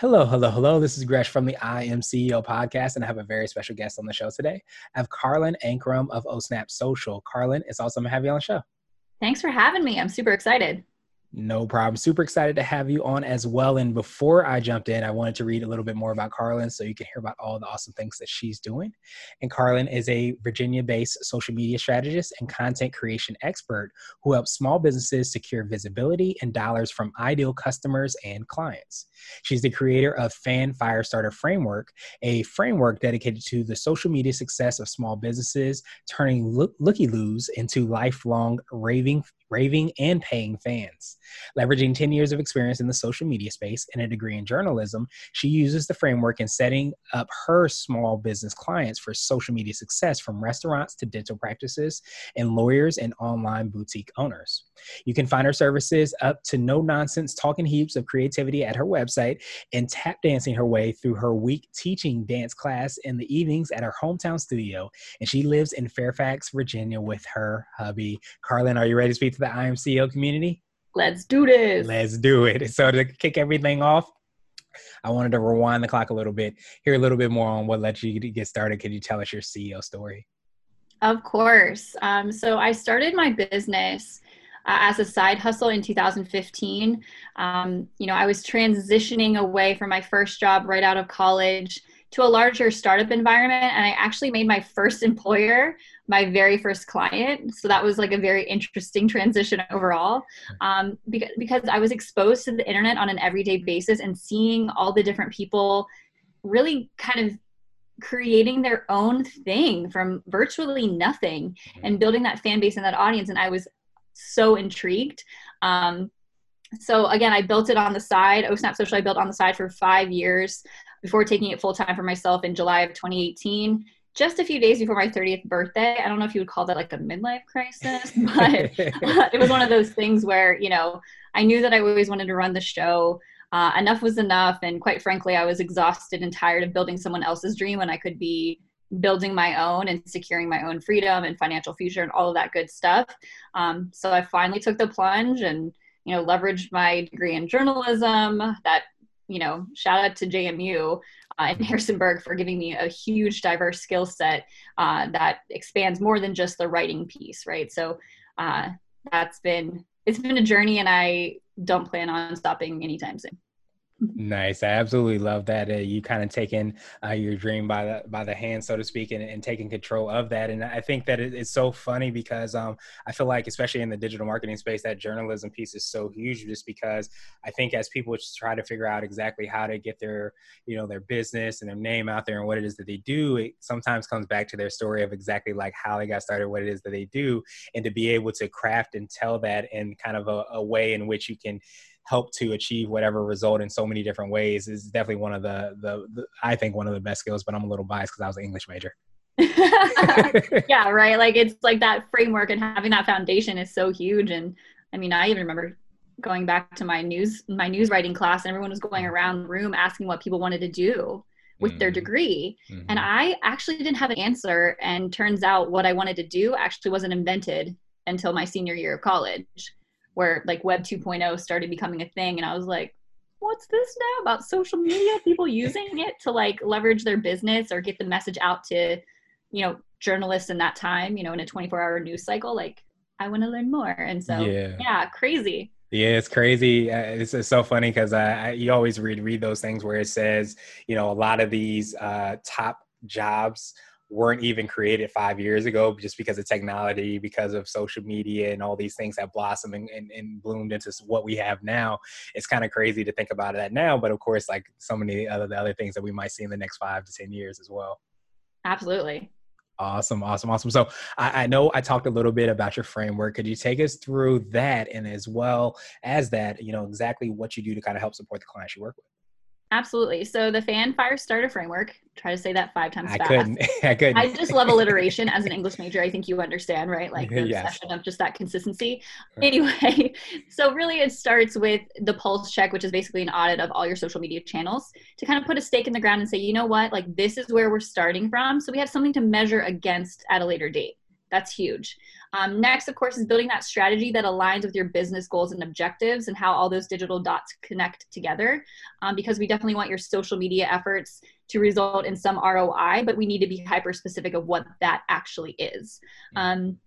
Hello, hello, hello. This is Gresh from the I Am CEO podcast, and I have a very special guest on the show today. I have Karlyn Ankrum of OSNAP Social. Karlyn, it's awesome to have you on the show. Thanks for having me. I'm super excited. No problem. Super excited to have you on as well. And before I jumped in, I wanted to read a little bit more about Karlyn so you can hear about all the awesome things that she's doing. And Karlyn is a Virginia based social media strategist and content creation expert who helps small businesses secure visibility and dollars from ideal customers and clients. She's the creator of Fan Firestarter Framework, a framework dedicated to the social media success of small businesses, turning look- looky loos into lifelong raving raving and paying fans. Leveraging 10 years of experience in the social media space and a degree in journalism, she uses the framework in setting up her small business clients for social media success from restaurants to dental practices and lawyers and online boutique owners. You can find her services up to no nonsense talking heaps of creativity at her website and tap dancing her way through her week teaching dance class in the evenings at her hometown studio. And she lives in Fairfax, Virginia with her hubby. Karlyn, are you ready to speak to the I Am CEO community? Let's do this. Let's do it. So to kick everything off, I wanted to rewind the clock a little bit, hear a little bit more on what led you to get started. Could you tell us your CEO story? Of course. Um, so I started my business uh, as a side hustle in 2015. Um, you know, I was transitioning away from my first job right out of college to a larger startup environment, and I actually made my first employer my very first client. So that was like a very interesting transition overall, um, because because I was exposed to the internet on an everyday basis and seeing all the different people really kind of creating their own thing from virtually nothing and building that fan base and that audience and i was so intrigued. Um, so again, I built it on the side. OSNAP Social I built on the side for five years before taking it full time for myself in July of 2018. Just a few days before my 30th birthday. I don't know if you would call that like a midlife crisis, but it was one of those things where, you know, I knew that I always wanted to run the show. Uh, enough was enough. And quite frankly, I was exhausted and tired of building someone else's dream when I could be building my own and securing my own freedom and financial future and all of that good stuff. Um, so I finally took the plunge and you know leveraged my degree in journalism. That you know shout out to JMU uh, and Harrisonburg for giving me a huge diverse skill set uh, that expands more than just the writing piece, right? So uh, that's been it's been a journey, and I don't plan on stopping anytime soon. Nice. I absolutely love that. Uh, you kind of taking uh, your dream by the by the hand, so to speak, and, and taking control of that. And I think that it, it's so funny because um, I feel like, especially in the digital marketing space, that journalism piece is so huge. Just because I think as people try to figure out exactly how to get their you know their business and their name out there and what it is that they do, it sometimes comes back to their story of exactly like how they got started, what it is that they do, and to be able to craft and tell that in kind of a, a way in which you can help to achieve whatever result in so many different ways is definitely one of the, the, the I think one of the best skills, but I'm a little biased because I was an English major. yeah, right. Like it's like that framework and having that foundation is so huge. And I mean, I even remember going back to my news my news writing class and everyone was going around the room asking what people wanted to do with mm-hmm. their degree mm-hmm. and i actually didn't have an answer and turns out what i wanted to do actually wasn't invented until my senior year of college where like web 2.0 started becoming a thing and i was like what's this now about social media? People using it to like leverage their business or get the message out to you know journalists in that time you know in a 24 hour news cycle? Like i want to learn more. And so yeah, yeah crazy. Yeah, it's crazy. Uh, it's, it's, so funny because I, I, you always read read those things where it says, you know, a lot of these uh, top jobs weren't even created five years ago just because of technology, because of social media and all these things that blossomed and, and, and bloomed into what we have now. It's kind of crazy to think about that now, but of course, like so many other the other things that we might see in the next five to ten years as well. Absolutely. Awesome, awesome, awesome. So I, I, know I talked a little bit about your framework. Could you take us through that and as well as that, you know, exactly what you do to kind of help support the clients you work with? Absolutely. So the fan fire starter framework, try to say that five times I fast. couldn't. I couldn't. I just love alliteration as an English major. I think you understand, right? Like the Yes. obsession of just that consistency. Anyway, so really it starts with the pulse check, which is basically an audit of all your social media channels to kind of put a stake in the ground and say, you know what, like this is where we're starting from. So we have something to measure against at a later date. That's huge. Um, next, of course, is building that strategy that aligns with your business goals and objectives and how all those digital dots connect together. Um, because we definitely want your social media efforts to result in some ROI, but we need to be hyper specific of what that actually is. Um,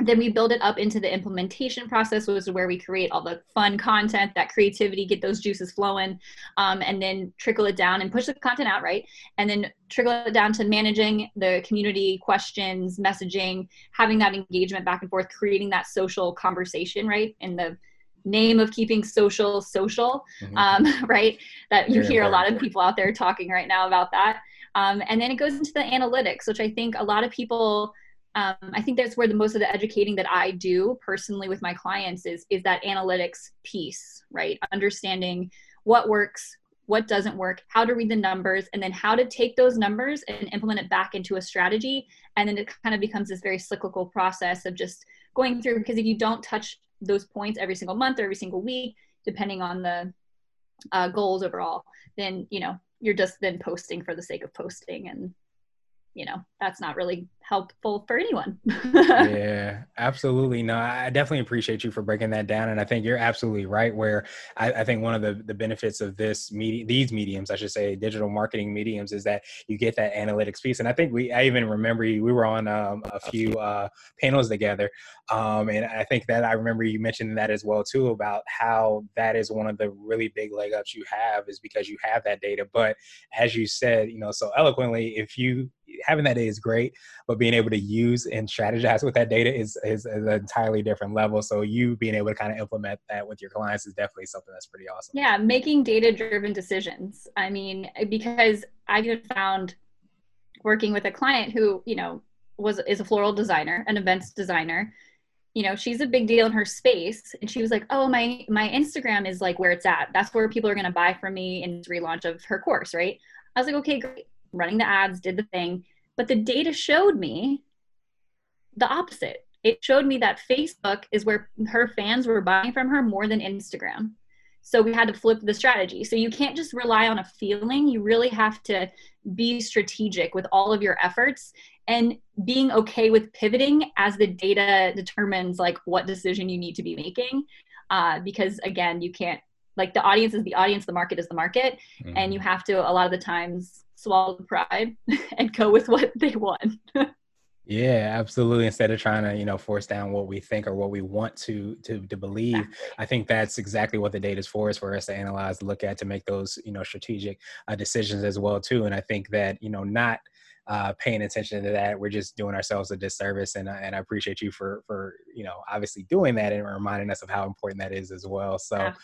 then we build it up into the implementation process, which is where we create all the fun content, that creativity, get those juices flowing, um, and then trickle it down and push the content out, right? And then trickle it down to managing the community questions, messaging, having that engagement back and forth, creating that social conversation, right? In the name of keeping social social, Mhm. um, right? That you Very hear a lot of people out there talking right now about that. Um, and then it goes into the analytics, which I think a lot of people, um, I think that's where the most of the educating that I do personally with my clients is is that analytics piece, right? Understanding what works, what doesn't work, how to read the numbers, and then how to take those numbers and implement it back into a strategy. And then it kind of becomes this very cyclical process of just going through because if you don't touch those points every single month or every single week, depending on the uh, goals overall, then you know you're just then posting for the sake of posting, and you know that's not really helpful for anyone. yeah, absolutely. No, I definitely appreciate you for breaking that down, and I think you're absolutely right. Where I, I think one of the the benefits of this media, these mediums, I should say, digital marketing mediums, is that you get that analytics piece. And I think we, I even remember you, we were on um, a few uh, panels together, um, and I think that I remember you mentioning that as well too about how that is one of the really big leg ups you have is because you have that data. But as you said, you know, so eloquently, if you having that data is great, but being able to use and strategize with that data is, is, is an entirely different level. So you being able to kind of implement that with your clients is definitely something that's pretty awesome. yeah, making data driven decisions. I mean, because I've found working with a client who you know was is a floral designer, an events designer. You know, she's a big deal in her space, and she was like, "Oh, my my Instagram is like where it's at. That's where people are going to buy from me in relaunch of her course, right?" I was like, "Okay, great." Running the ads, did the thing, but the data showed me the opposite. It showed me that Facebook is where her fans were buying from her more than Instagram. So we had to flip the strategy. So you can't just rely on a feeling. You really have to be strategic with all of your efforts and being okay with pivoting as the data determines like what decision you need to be making. Uh, because again, you can't like the audience is the audience, the market is the market, and you have to a lot of the times swallow the pride and go with what they want. Yeah, absolutely. Instead of trying to, you know, force down what we think or what we want to to to believe, I think that's exactly what the data is for, is for us to analyze, look at, to make those, you know, strategic uh, decisions as well too. And I think that, you know, not uh, paying attention to that, we're just doing ourselves a disservice. And I- and I appreciate you for for you know obviously doing that and reminding us of how important that is as well. So.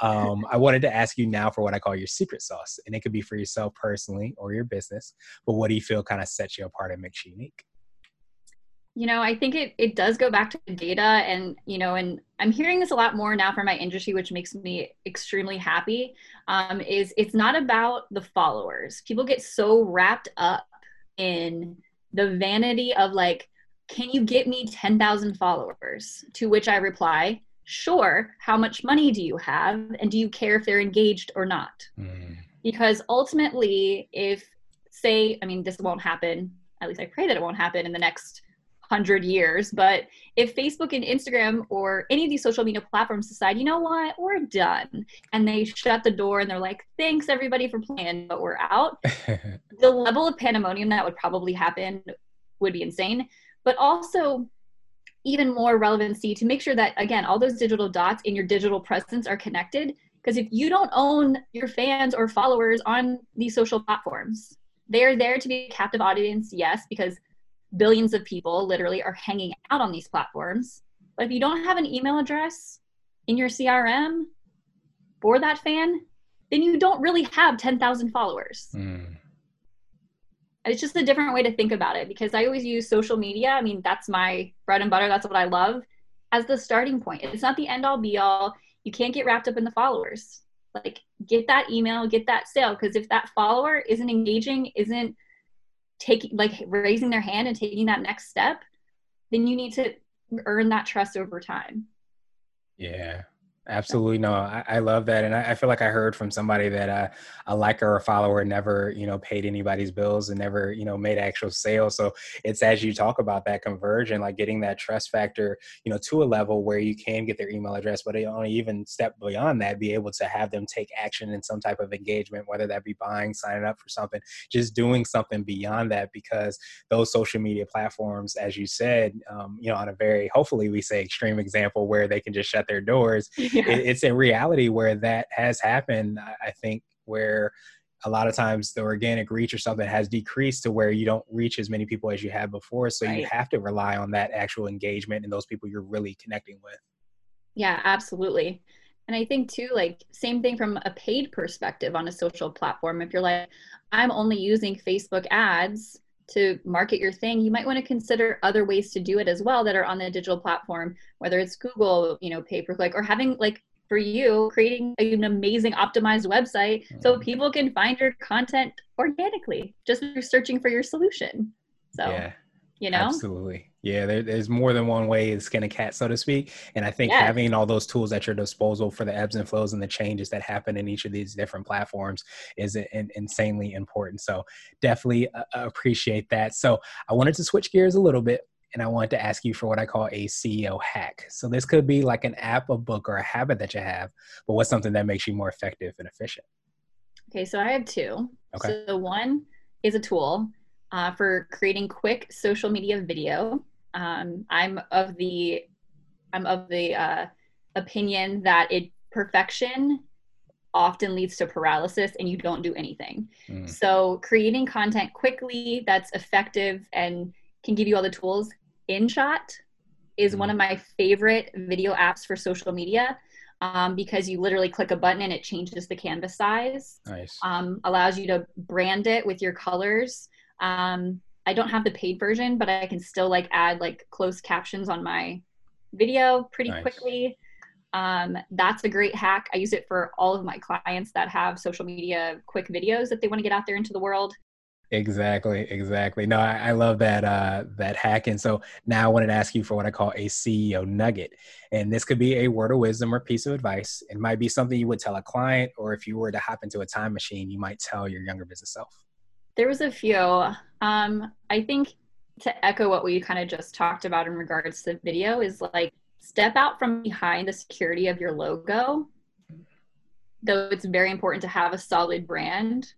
Um, I wanted to ask you now for what I call your secret sauce, and it could be for yourself personally or your business. But what do you feel kind of sets you apart and makes you unique? you know i think it, it does go back to data and you know and i'm hearing this a lot more now from my industry which makes me extremely happy um, is it's not about the followers people get so wrapped up in the vanity of like can you get me 10000 followers? To which i reply sure how much money do you have? And do you care if they're engaged or not? Mm. Because ultimately if say i mean this won't happen at least i pray that it won't happen in the next 100 years but if facebook and instagram or any of these social media platforms decide you know what? We're done and they shut the door and they're like thanks everybody for playing but we're out the level of pandemonium that would probably happen would be insane but also even more relevancy to make sure that again all those digital dots in your digital presence are connected because if you don't own your fans or followers on these social platforms they are there to be a captive audience yes because billions of people literally are hanging out on these platforms but if you don't have an email address in your crm for that fan then you don't really have 10,000 followers Mm. it's just a different way to think about it because I always use social media. I mean, that's my bread and butter. That's what I love as the starting point. It's not the end all be all. You can't get wrapped up in the followers. like get that email get that sale because if that follower isn't engaging isn't taking like raising their hand and taking that next step then you need to earn that trust over time. Yeah Absolutely no, I, I, love that, and I, I, feel like I heard from somebody that uh, a liker or a follower never, you know, paid anybody's bills and never, you know, made actual sales. So it's as you talk about that conversion, like getting that trust factor, you know, to a level where you can get their email address, but only even step beyond that, be able to have them take action in some type of engagement, whether that be buying, signing up for something, just doing something beyond that, because those social media platforms, as you said, um, you know, on a very hopefully we say extreme example where they can just shut their doors yeah. it, it's a reality where that has happened. I think where a lot of times the organic reach or something has decreased to where you don't reach as many people as you had before. So right. you have to rely on that actual engagement and those people you're really connecting with. Yeah, absolutely. And I think too, like same thing from a paid perspective on a social platform. If you're like, I'm only using Facebook ads to market your thing, you might want to consider other ways to do it as well that are on the digital platform, whether it's Google, you know, pay per click, or having like for you creating an amazing optimized website so mm-hmm. people can find your content organically just through searching for your solution. So, yeah, you know, absolutely. Yeah, there, there's more than one way to skin a cat, so to speak. And I think yes. having all those tools at your disposal for the ebbs and flows and the changes that happen in each of these different platforms is in, insanely important. So definitely uh, appreciate that. So I wanted to switch gears a little bit and I wanted to ask you for what I call a CEO hack. So this could be like an app, a book, or a habit that you have, but what's something that makes you more effective and efficient? Okay, so I have two. Okay. So one is a tool uh, for creating quick social media video um, I'm of the I'm of the uh, opinion that it perfection often leads to paralysis and you don't do anything. Mm. So creating content quickly that's effective and can give you all the tools. InShot is mm. one of my favorite video apps for social media. Um, because you literally click a button and it changes the canvas size. Nice. Um, allows you to brand it with your colors. Um, I don't have the paid version, but I can still like add like closed captions on my video pretty nice. quickly. Um, that's a great hack. I use it for all of my clients that have social media quick videos that they want to get out there into the world. Exactly, exactly. No, I, I love that uh, that hack. And so now I wanted to ask you for what I call a CEO nugget. And this could be a word of wisdom or piece of advice. It might be something you would tell a client, or if you were to hop into a time machine, you might tell your younger business self. There was a few. Um, I think to echo what we kind of just talked about in regards to the video is like step out from behind the security of your logo. Though it's very important to have a solid brand,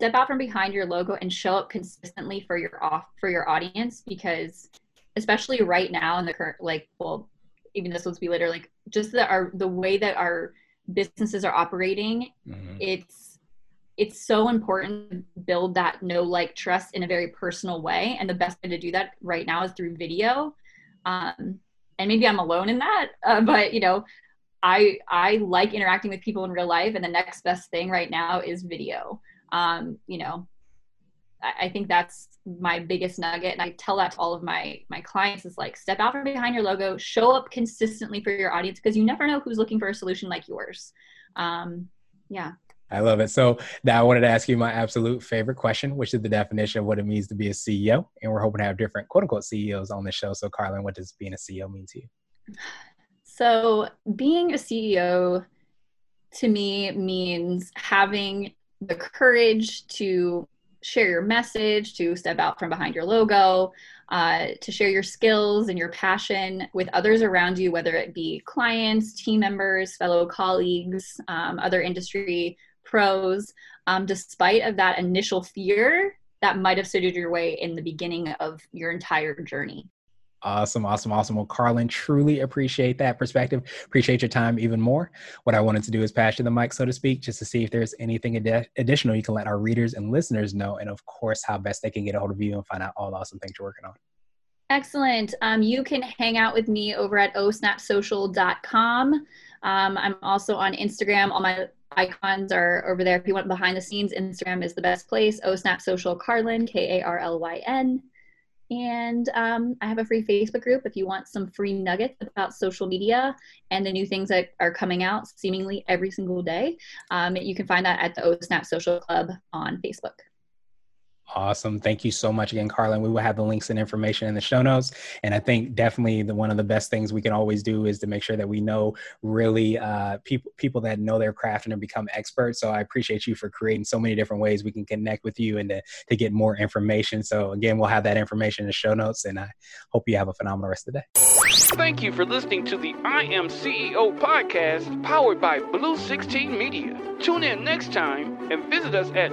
step out from behind your logo and show up consistently for your off for your audience because especially right now in the current like well even this will be later like just the our the way that our businesses are operating mm-hmm. it's it's so important to build that know like trust in a very personal way and the best way to do that right now is through video. Um, and maybe i'm alone in that uh, but you know i i like interacting with people in real life and the next best thing right now is video. Um, you know I, I think that's my biggest nugget and i tell that to all of my my clients is like step out from behind your logo show up consistently for your audience because you never know who's looking for a solution like yours. Um, yeah I love it. So now I wanted to ask you my absolute favorite question, which is the definition of what it means to be a CEO. And we're hoping to have different quote unquote CEOs on the show. So Karlyn, what does being a CEO mean to you? So being a CEO to me means having the courage to share your message, to step out from behind your logo, uh, to share your skills and your passion with others around you, whether it be clients, team members, fellow colleagues, um, other industry pros, um, despite of that initial fear that might have stood your way in the beginning of your entire journey. Awesome, awesome, awesome. Well, Karlyn, truly appreciate that perspective. Appreciate your time even more. What I wanted to do is pass you the mic, so to speak, just to see if there's anything ad- additional you can let our readers and listeners know, and of course, how best they can get a hold of you and find out all the awesome things you're working on. Excellent. Um, you can hang out with me over at osnapsocial.com. Um, I'm also on Instagram. All my icons are over there. If you want behind the scenes, Instagram is the best place. Oh Snap Social Karlyn, K A R L Y N. And um, I have a free Facebook group if you want some free nuggets about social media and the new things that are coming out seemingly every single day. Um, you can find that at the OSNAP Social Club on Facebook. Awesome. Thank you so much again, Karlyn. We will have the links and information in the show notes. And I think definitely the one of the best things we can always do is to make sure that we know really uh, people people that know their craft and have become experts. So I appreciate you for creating so many different ways we can connect with you and to, to get more information. So again, we'll have that information in the show notes. And I hope you have a phenomenal rest of the day. Thank you for listening to the I Am CEO podcast powered by Blue 16 Media. Tune in next time and visit us at